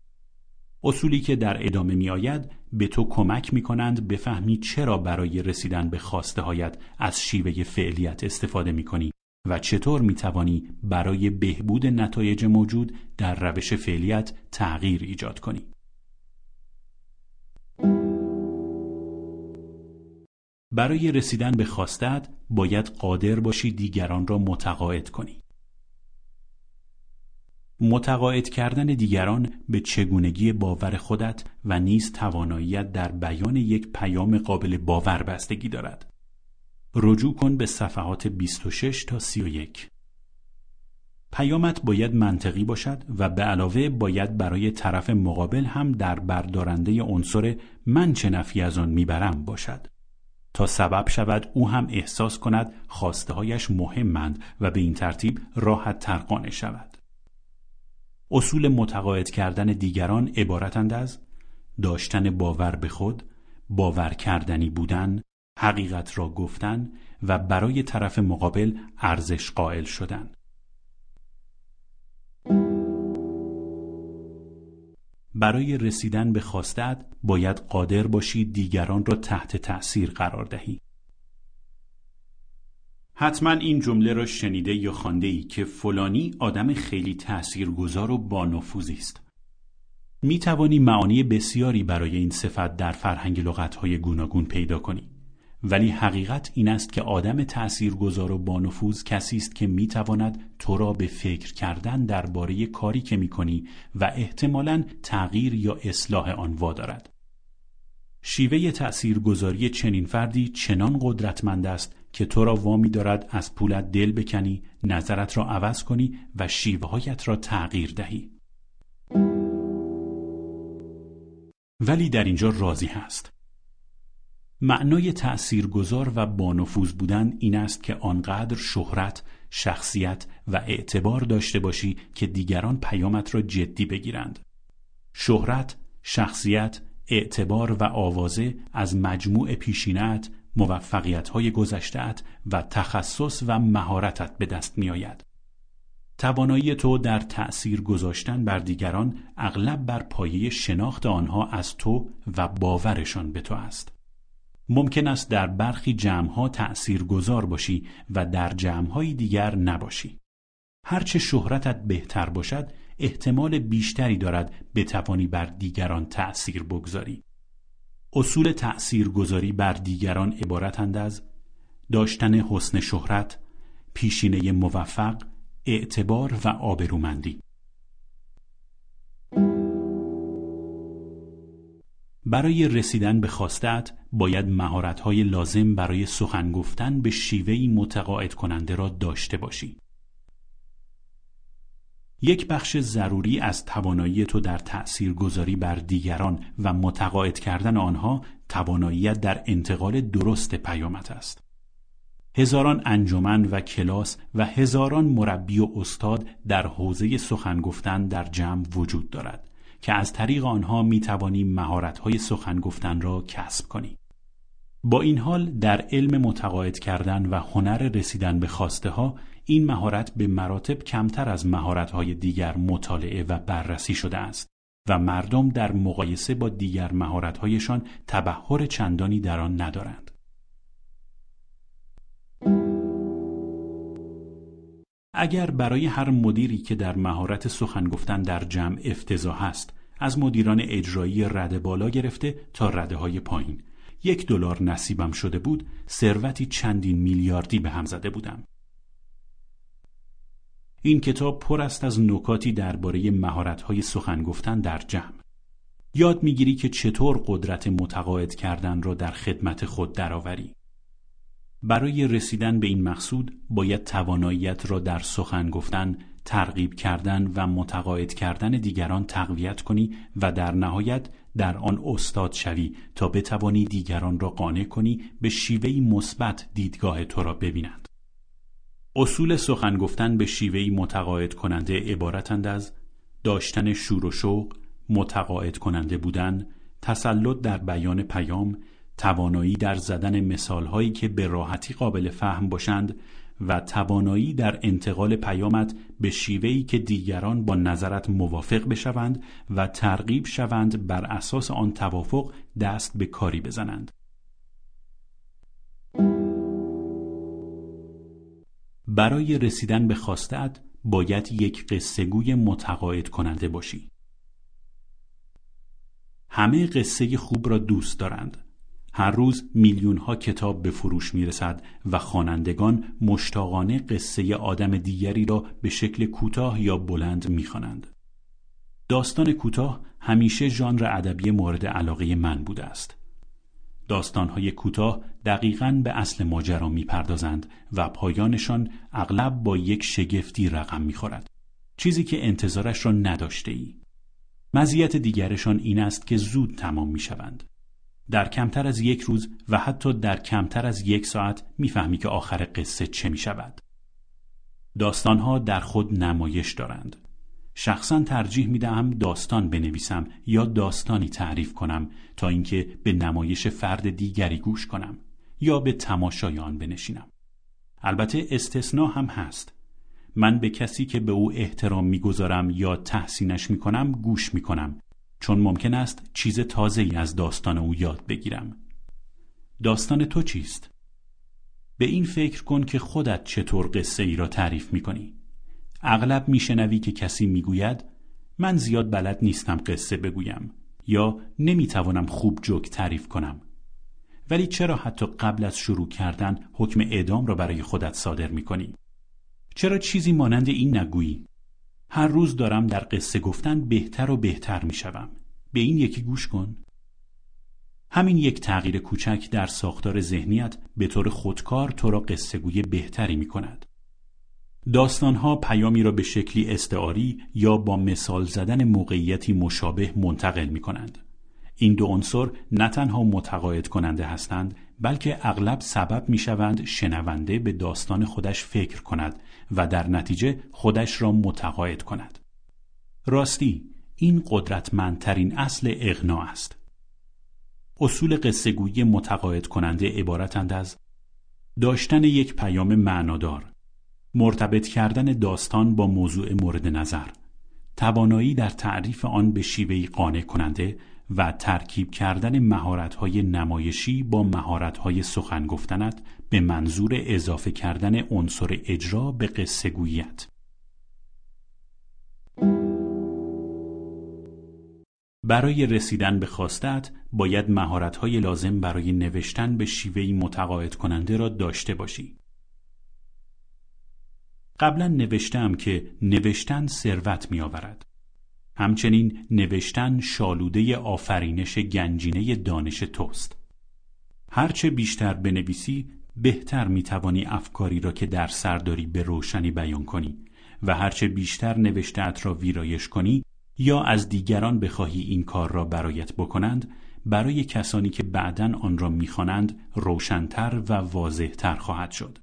اصولی که در ادامه می آید به تو کمک می کنند بفهمی چرا برای رسیدن به خواسته هایت از شیوه فعلیت استفاده می کنی و چطور می توانی برای بهبود نتایج موجود در روش فعلیت تغییر ایجاد کنی. برای رسیدن به خواستت باید قادر باشی دیگران را متقاعد کنی. متقاعد کردن دیگران به چگونگی باور خودت و نیز تواناییت در بیان یک پیام قابل باور بستگی دارد. رجوع کن به صفحات 26 تا 31. پیامت باید منطقی باشد و به علاوه باید برای طرف مقابل هم در بردارنده عنصر من چه نفی از آن می‌برم باشد تا سبب شود او هم احساس کند خواسته هایش مهمند و به این ترتیب راحت ترقانه شود اصول متقاعد کردن دیگران عبارتند از داشتن باور به خود باور کردنی بودن حقیقت را گفتن و برای طرف مقابل ارزش قائل شدن برای رسیدن به خواستت باید قادر باشی دیگران را تحت تأثیر قرار دهی. حتما این جمله را شنیده یا خانده ای که فلانی آدم خیلی تأثیرگذار و بانفوذی است. می توانی معانی بسیاری برای این صفت در فرهنگ لغتهای گوناگون پیدا کنی. ولی حقیقت این است که آدم تأثیرگذار و بانفوذ کسی است که می‌تواند تو را به فکر کردن درباره کاری که می‌کنی و احتمالا تغییر یا اصلاح آن وادارد. شیوه تأثیرگذاری چنین فردی چنان قدرتمند است که تو را وامی دارد از پولت دل بکنی، نظرت را عوض کنی و شیوهایت را تغییر دهی. ولی در اینجا راضی هست. معنای تأثیرگذار و بانفوذ بودن این است که آنقدر شهرت، شخصیت و اعتبار داشته باشی که دیگران پیامت را جدی بگیرند. شهرت، شخصیت، اعتبار و آوازه از مجموع پیشینت، موفقیت های گذشتهت و تخصص و مهارتت به دست می آید. توانایی تو در تأثیر گذاشتن بر دیگران اغلب بر پایه شناخت آنها از تو و باورشان به تو است. ممکن است در برخی جمعها تأثیر گذار باشی و در جمعهای دیگر نباشی. هرچه شهرتت بهتر باشد احتمال بیشتری دارد بتوانی بر دیگران تأثیر بگذاری. اصول تأثیر گذاری بر دیگران عبارتند از داشتن حسن شهرت، پیشینه موفق، اعتبار و آبرومندی. برای رسیدن به خواستت باید مهارت‌های لازم برای سخن گفتن به شیوهی متقاعد کننده را داشته باشی. یک بخش ضروری از توانایی تو در تأثیر گذاری بر دیگران و متقاعد کردن آنها تواناییت در انتقال درست پیامت است. هزاران انجمن و کلاس و هزاران مربی و استاد در حوزه سخن گفتن در جمع وجود دارد که از طریق آنها می توانی مهارت های سخن گفتن را کسب کنی. با این حال در علم متقاعد کردن و هنر رسیدن به خواسته ها این مهارت به مراتب کمتر از مهارت های دیگر مطالعه و بررسی شده است و مردم در مقایسه با دیگر مهارت هایشان تبهر چندانی در آن ندارند. اگر برای هر مدیری که در مهارت سخن گفتن در جمع افتضاح است از مدیران اجرایی رده بالا گرفته تا رده های پایین یک دلار نصیبم شده بود ثروتی چندین میلیاردی به هم زده بودم این کتاب پر است از نکاتی درباره مهارت‌های سخن گفتن در جمع یاد می‌گیری که چطور قدرت متقاعد کردن را در خدمت خود درآوری برای رسیدن به این مقصود باید تواناییت را در سخن گفتن ترغیب کردن و متقاعد کردن دیگران تقویت کنی و در نهایت در آن استاد شوی تا بتوانی دیگران را قانع کنی به شیوهی مثبت دیدگاه تو را ببینند. اصول سخن گفتن به شیوهی متقاعد کننده عبارتند از داشتن شور و شوق، متقاعد کننده بودن، تسلط در بیان پیام، توانایی در زدن مثالهایی که به راحتی قابل فهم باشند و توانایی در انتقال پیامت به شیوهی که دیگران با نظرت موافق بشوند و ترغیب شوند بر اساس آن توافق دست به کاری بزنند. برای رسیدن به خواستت باید یک قصه گوی متقاعد کننده باشی. همه قصه خوب را دوست دارند هر روز میلیون ها کتاب به فروش می رسد و خوانندگان مشتاقانه قصه آدم دیگری را به شکل کوتاه یا بلند می خوانند. داستان کوتاه همیشه ژانر ادبی مورد علاقه من بوده است. داستانهای کوتاه دقیقا به اصل ماجرا می‌پردازند و پایانشان اغلب با یک شگفتی رقم می‌خورد. چیزی که انتظارش را نداشته ای. مزیت دیگرشان این است که زود تمام می‌شوند. در کمتر از یک روز و حتی در کمتر از یک ساعت می‌فهمی که آخر قصه چه می شود. داستانها در خود نمایش دارند. شخصا ترجیح می دهم داستان بنویسم یا داستانی تعریف کنم تا اینکه به نمایش فرد دیگری گوش کنم یا به تماشای آن بنشینم. البته استثنا هم هست. من به کسی که به او احترام می‌گذارم یا تحسینش می کنم گوش می کنم چون ممکن است چیز تازه ای از داستان او یاد بگیرم. داستان تو چیست؟ به این فکر کن که خودت چطور قصه ای را تعریف می کنی. اغلب میشنوی که کسی می‌گوید من زیاد بلد نیستم قصه بگویم یا نمی‌توانم خوب جوک تعریف کنم. ولی چرا حتی قبل از شروع کردن حکم اعدام را برای خودت صادر می کنی؟ چرا چیزی مانند این نگویی؟ هر روز دارم در قصه گفتن بهتر و بهتر می شوم. به این یکی گوش کن. همین یک تغییر کوچک در ساختار ذهنیت به طور خودکار تو را قصه گوی بهتری می کند. داستانها پیامی را به شکلی استعاری یا با مثال زدن موقعیتی مشابه منتقل می کنند. این دو عنصر نه تنها متقاعد کننده هستند بلکه اغلب سبب می شوند شنونده به داستان خودش فکر کند و در نتیجه خودش را متقاعد کند. راستی این قدرتمندترین اصل اغنا است. اصول قصهگویی متقاعد کننده عبارتند از داشتن یک پیام معنادار مرتبط کردن داستان با موضوع مورد نظر توانایی در تعریف آن به شیوهی قانع کننده و ترکیب کردن مهارت‌های نمایشی با مهارت‌های سخن گفتنت به منظور اضافه کردن عنصر اجرا به قصه گویت. برای رسیدن به خواستت باید مهارت‌های لازم برای نوشتن به شیوهی متقاعد کننده را داشته باشی. قبلا نوشتم که نوشتن ثروت می آورد. همچنین نوشتن شالوده آفرینش گنجینه دانش توست. هرچه بیشتر بنویسی بهتر می توانی افکاری را که در سر داری به روشنی بیان کنی و هرچه بیشتر نوشتهات را ویرایش کنی یا از دیگران بخواهی این کار را برایت بکنند برای کسانی که بعدا آن را می‌خوانند روشنتر و واضحتر خواهد شد.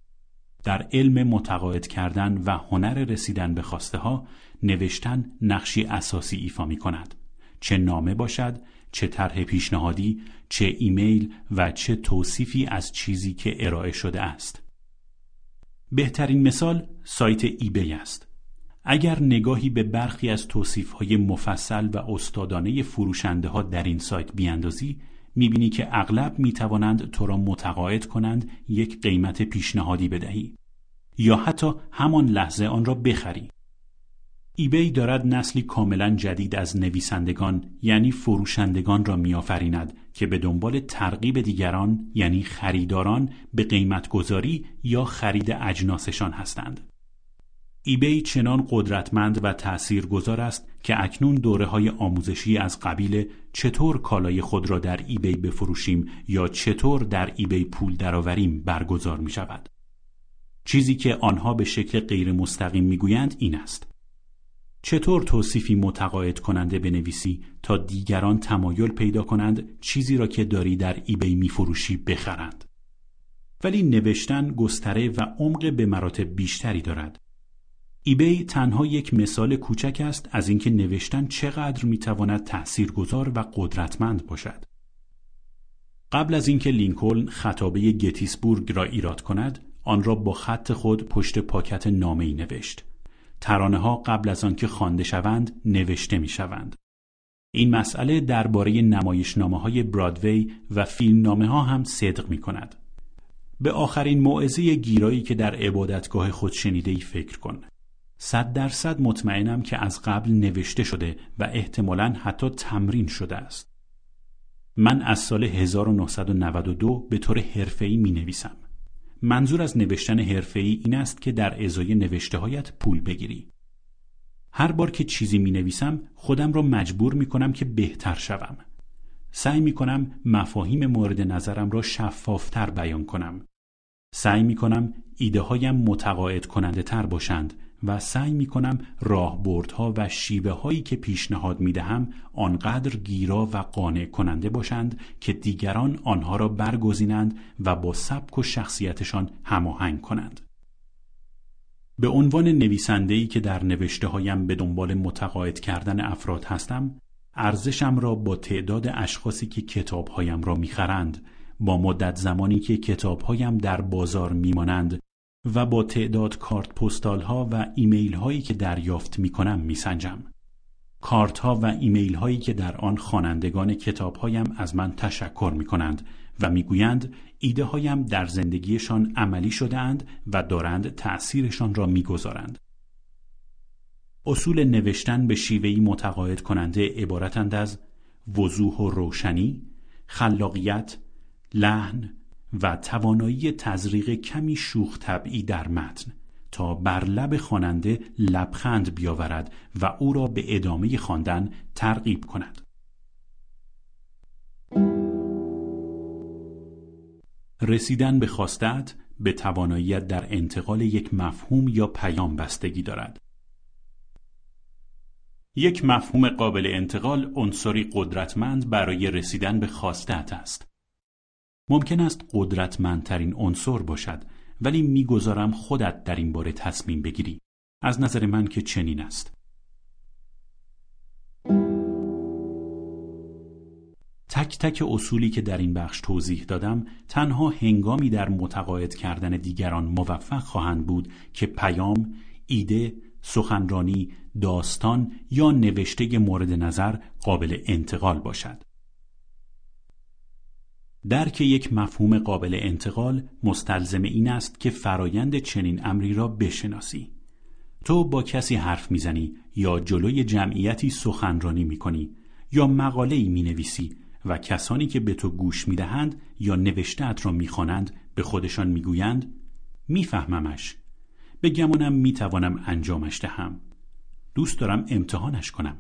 در علم متقاعد کردن و هنر رسیدن به خواسته ها نوشتن نقشی اساسی ایفا می کند. چه نامه باشد چه طرح پیشنهادی چه ایمیل و چه توصیفی از چیزی که ارائه شده است. بهترین مثال سایت ایبی است. اگر نگاهی به برخی از های مفصل و استادانه فروشنده ها در این سایت بیاندازی می‌بینی که اغلب می‌توانند تو را متقاعد کنند یک قیمت پیشنهادی بدهی یا حتی همان لحظه آن را بخری ایبی دارد نسلی کاملا جدید از نویسندگان یعنی فروشندگان را میآفریند که به دنبال ترغیب دیگران یعنی خریداران به قیمت گذاری یا خرید اجناسشان هستند. ایبی چنان قدرتمند و گذار است که اکنون دوره های آموزشی از قبیل چطور کالای خود را در ایبی بفروشیم یا چطور در ایبی پول درآوریم برگزار می شود. چیزی که آنها به شکل غیر مستقیم می‌گویند این است. چطور توصیفی متقاعد کننده بنویسی تا دیگران تمایل پیدا کنند چیزی را که داری در ایبی میفروشی بخرند. ولی نوشتن گستره و عمق به مراتب بیشتری دارد. ایبی تنها یک مثال کوچک است از اینکه نوشتن چقدر می‌تواند تاثیرگذار و قدرتمند باشد. قبل از اینکه لینکلن خطابه گتیسبورگ را ایراد کند، آن را با خط خود پشت پاکت نامه ای نوشت. ترانه ها قبل از آنکه خوانده شوند نوشته می شوند. این مسئله درباره نمایشنامه های برادوی و فیلم نامه ها هم صدق می کند. به آخرین موعظه گیرایی که در عبادتگاه خود شنیده ای فکر کن. صد درصد مطمئنم که از قبل نوشته شده و احتمالا حتی تمرین شده است. من از سال 1992 به طور حرفه‌ای می نویسم. منظور از نوشتن حرفه‌ای این است که در ازای نوشته هایت پول بگیری. هر بار که چیزی می نویسم خودم را مجبور می کنم که بهتر شوم. سعی می کنم مفاهیم مورد نظرم را شفافتر بیان کنم. سعی می کنم ایده هایم متقاعد کننده تر باشند و سعی می کنم راهبردها و شیوه هایی که پیشنهاد می دهم آنقدر گیرا و قانع کننده باشند که دیگران آنها را برگزینند و با سبک و شخصیتشان هماهنگ کنند. به عنوان نویسنده‌ای که در نوشته هایم به دنبال متقاعد کردن افراد هستم، ارزشم را با تعداد اشخاصی که کتابهایم را می‌خرند، با مدت زمانی که کتابهایم در بازار میمانند و با تعداد کارت پستال ها و ایمیل هایی که دریافت می کنم می سنجم. کارت ها و ایمیل هایی که در آن خوانندگان کتاب هایم از من تشکر می کنند و می گویند ایده هایم در زندگیشان عملی شده اند و دارند تأثیرشان را می گذارند. اصول نوشتن به شیوهی متقاعد کننده عبارتند از وضوح و روشنی، خلاقیت، لحن، و توانایی تزریق کمی شوخ طبعی در متن تا بر لب خواننده لبخند بیاورد و او را به ادامه خواندن ترغیب کند. رسیدن به خواستت به تواناییت در انتقال یک مفهوم یا پیام بستگی دارد. یک مفهوم قابل انتقال عنصری قدرتمند برای رسیدن به خواستت است. ممکن است قدرتمندترین عنصر باشد ولی می‌گذارم خودت در این باره تصمیم بگیری از نظر من که چنین است تک تک اصولی که در این بخش توضیح دادم تنها هنگامی در متقاعد کردن دیگران موفق خواهند بود که پیام، ایده، سخنرانی، داستان یا نوشته مورد نظر قابل انتقال باشد. درک یک مفهوم قابل انتقال مستلزم این است که فرایند چنین امری را بشناسی. تو با کسی حرف می‌زنی یا جلوی جمعیتی سخنرانی می‌کنی یا مقاله ای می و کسانی که به تو گوش می‌دهند یا نوشتهت را می‌خوانند به خودشان می‌گویند میفهممش. به گمانم می‌توانم انجامش دهم. دوست دارم امتحانش کنم.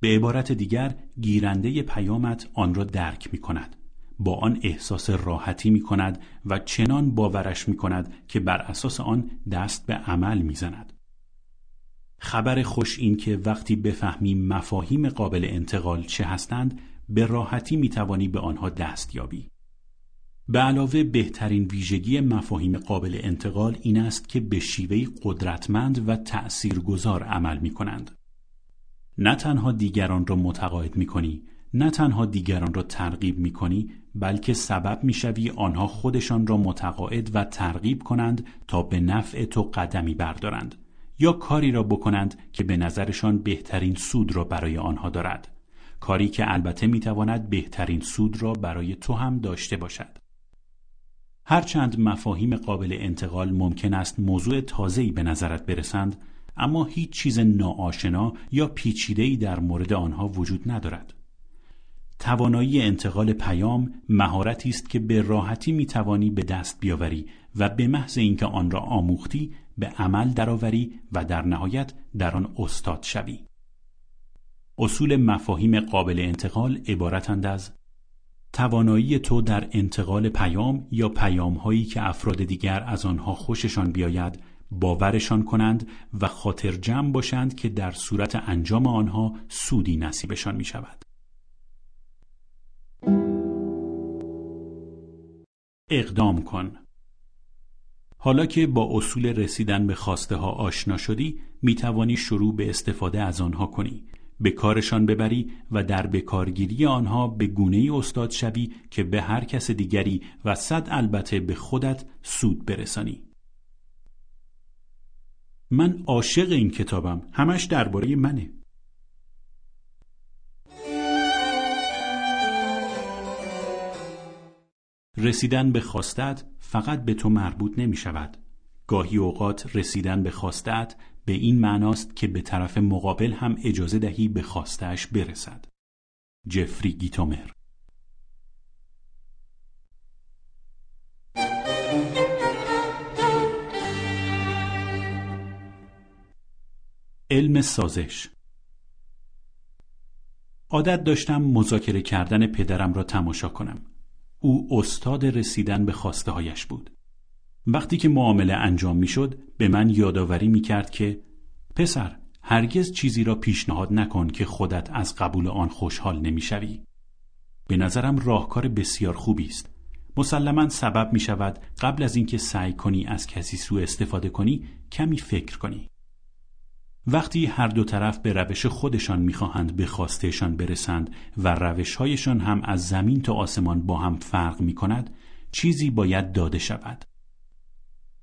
به عبارت دیگر گیرنده پیامت آن را درک می کند با آن احساس راحتی می کند و چنان باورش می کند که بر اساس آن دست به عمل می زند. خبر خوش این که وقتی بفهمی مفاهیم قابل انتقال چه هستند به راحتی می توانی به آنها دست یابی. به علاوه بهترین ویژگی مفاهیم قابل انتقال این است که به شیوه قدرتمند و تأثیرگذار عمل می کنند. نه تنها دیگران را متقاعد می کنی نه تنها دیگران را ترغیب می کنی بلکه سبب می‌شوی آنها خودشان را متقاعد و ترغیب کنند تا به نفع تو قدمی بردارند یا کاری را بکنند که به نظرشان بهترین سود را برای آنها دارد. کاری که البته می‌تواند بهترین سود را برای تو هم داشته باشد. هرچند مفاهیم قابل انتقال ممکن است موضوع تازه‌ای به نظرت برسند اما هیچ چیز ناآشنا یا پیچیده‌ای در مورد آنها وجود ندارد. توانایی انتقال پیام مهارتی است که به راحتی می توانی به دست بیاوری و به محض اینکه آن را آموختی به عمل درآوری و در نهایت در آن استاد شوی. اصول مفاهیم قابل انتقال عبارتند از توانایی تو در انتقال پیام یا پیام هایی که افراد دیگر از آنها خوششان بیاید باورشان کنند و خاطر جمع باشند که در صورت انجام آنها سودی نصیبشان می شود. اقدام کن. حالا که با اصول رسیدن به خواسته ها آشنا شدی می توانی شروع به استفاده از آنها کنی. به کارشان ببری و در بکارگیری آنها به گونه ای استاد شوی که به هر کس دیگری و صد البته به خودت سود برسانی. من عاشق این کتابم. همش درباره منه. رسیدن به خواستت فقط به تو مربوط نمی شود. گاهی اوقات رسیدن به خواستت به این معناست که به طرف مقابل هم اجازه دهی به خواستش برسد. جفری گیتومر علم سازش عادت داشتم مذاکره کردن پدرم را تماشا کنم. او استاد رسیدن به خواسته هایش بود. وقتی که معامله انجام می‌شد به من یادآوری می کرد که پسر هرگز چیزی را پیشنهاد نکن که خودت از قبول آن خوشحال نمی‌شوی. به نظرم راهکار بسیار خوبی است. مسلما سبب می شود قبل از اینکه سعی کنی از کسی سوء استفاده کنی کمی فکر کنی. وقتی هر دو طرف به روش خودشان می‌خواهند به خواستهشان برسند و روشهایشان هم از زمین تا آسمان با هم فرق می کند چیزی باید داده شود.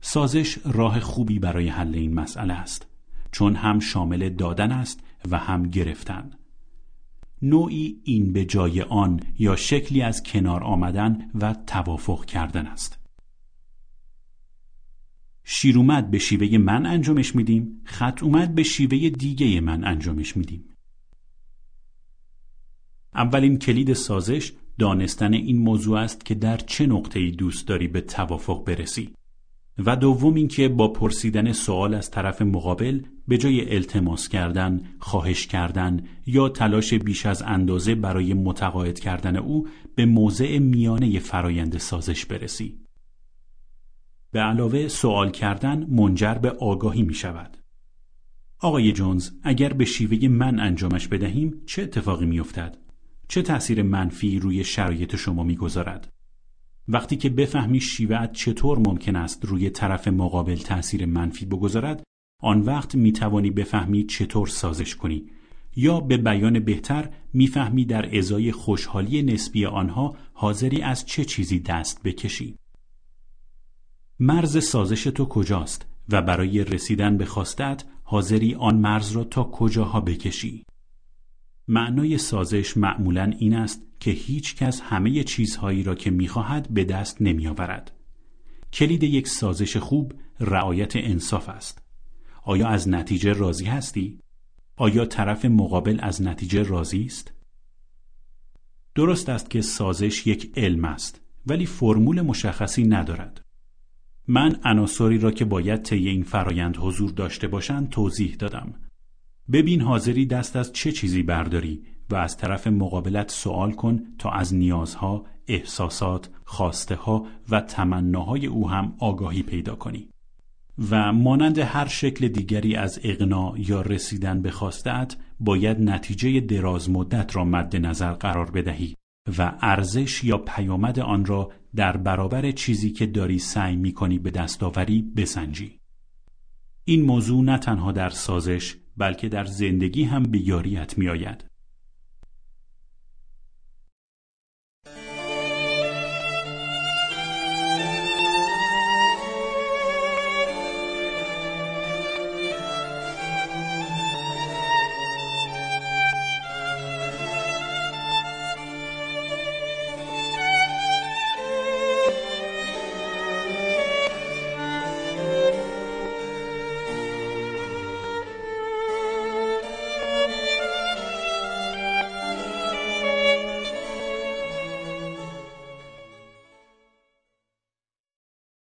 سازش راه خوبی برای حل این مسئله است چون هم شامل دادن است و هم گرفتن. نوعی این به جای آن یا شکلی از کنار آمدن و توافق کردن است. شیر اومد به شیوه من انجامش میدیم خط اومد به شیوه دیگه من انجامش میدیم اولین کلید سازش دانستن این موضوع است که در چه نقطه‌ای دوست داری به توافق برسی و دوم اینکه با پرسیدن سوال از طرف مقابل به جای التماس کردن، خواهش کردن یا تلاش بیش از اندازه برای متقاعد کردن او به موضع میانه فرایند سازش برسی. به علاوه سوال کردن منجر به آگاهی می شود. آقای جونز اگر به شیوه من انجامش بدهیم چه اتفاقی می افتد؟ چه تأثیر منفی روی شرایط شما می گذارد؟ وقتی که بفهمی شیوهت چطور ممکن است روی طرف مقابل تأثیر منفی بگذارد آن وقت می توانی بفهمی چطور سازش کنی یا به بیان بهتر می‌فهمی در ازای خوشحالی نسبی آنها حاضری از چه چیزی دست بکشی مرز سازش تو کجاست و برای رسیدن به خواستت حاضری آن مرز را تا کجاها بکشی معنای سازش معمولا این است که هیچ کس همه چیزهایی را که می‌خواهد به دست نمیآورد. کلید یک سازش خوب رعایت انصاف است. آیا از نتیجه راضی هستی؟ آیا طرف مقابل از نتیجه راضی است؟ درست است که سازش یک علم است ولی فرمول مشخصی ندارد. من عناصری را که باید طی این فرایند حضور داشته باشند توضیح دادم. ببین حاضری دست از چه چیزی برداری و از طرف مقابلت سوال کن تا از نیازها، احساسات، خواسته ها و تمناهای او هم آگاهی پیدا کنی. و مانند هر شکل دیگری از اقنا یا رسیدن به خواستت باید نتیجه دراز مدت را مد نظر قرار بدهی و ارزش یا پیامد آن را در برابر چیزی که داری سعی می کنی به دستاوری بسنجی. این موضوع نه تنها در سازش بلکه در زندگی هم به یاریت می آید.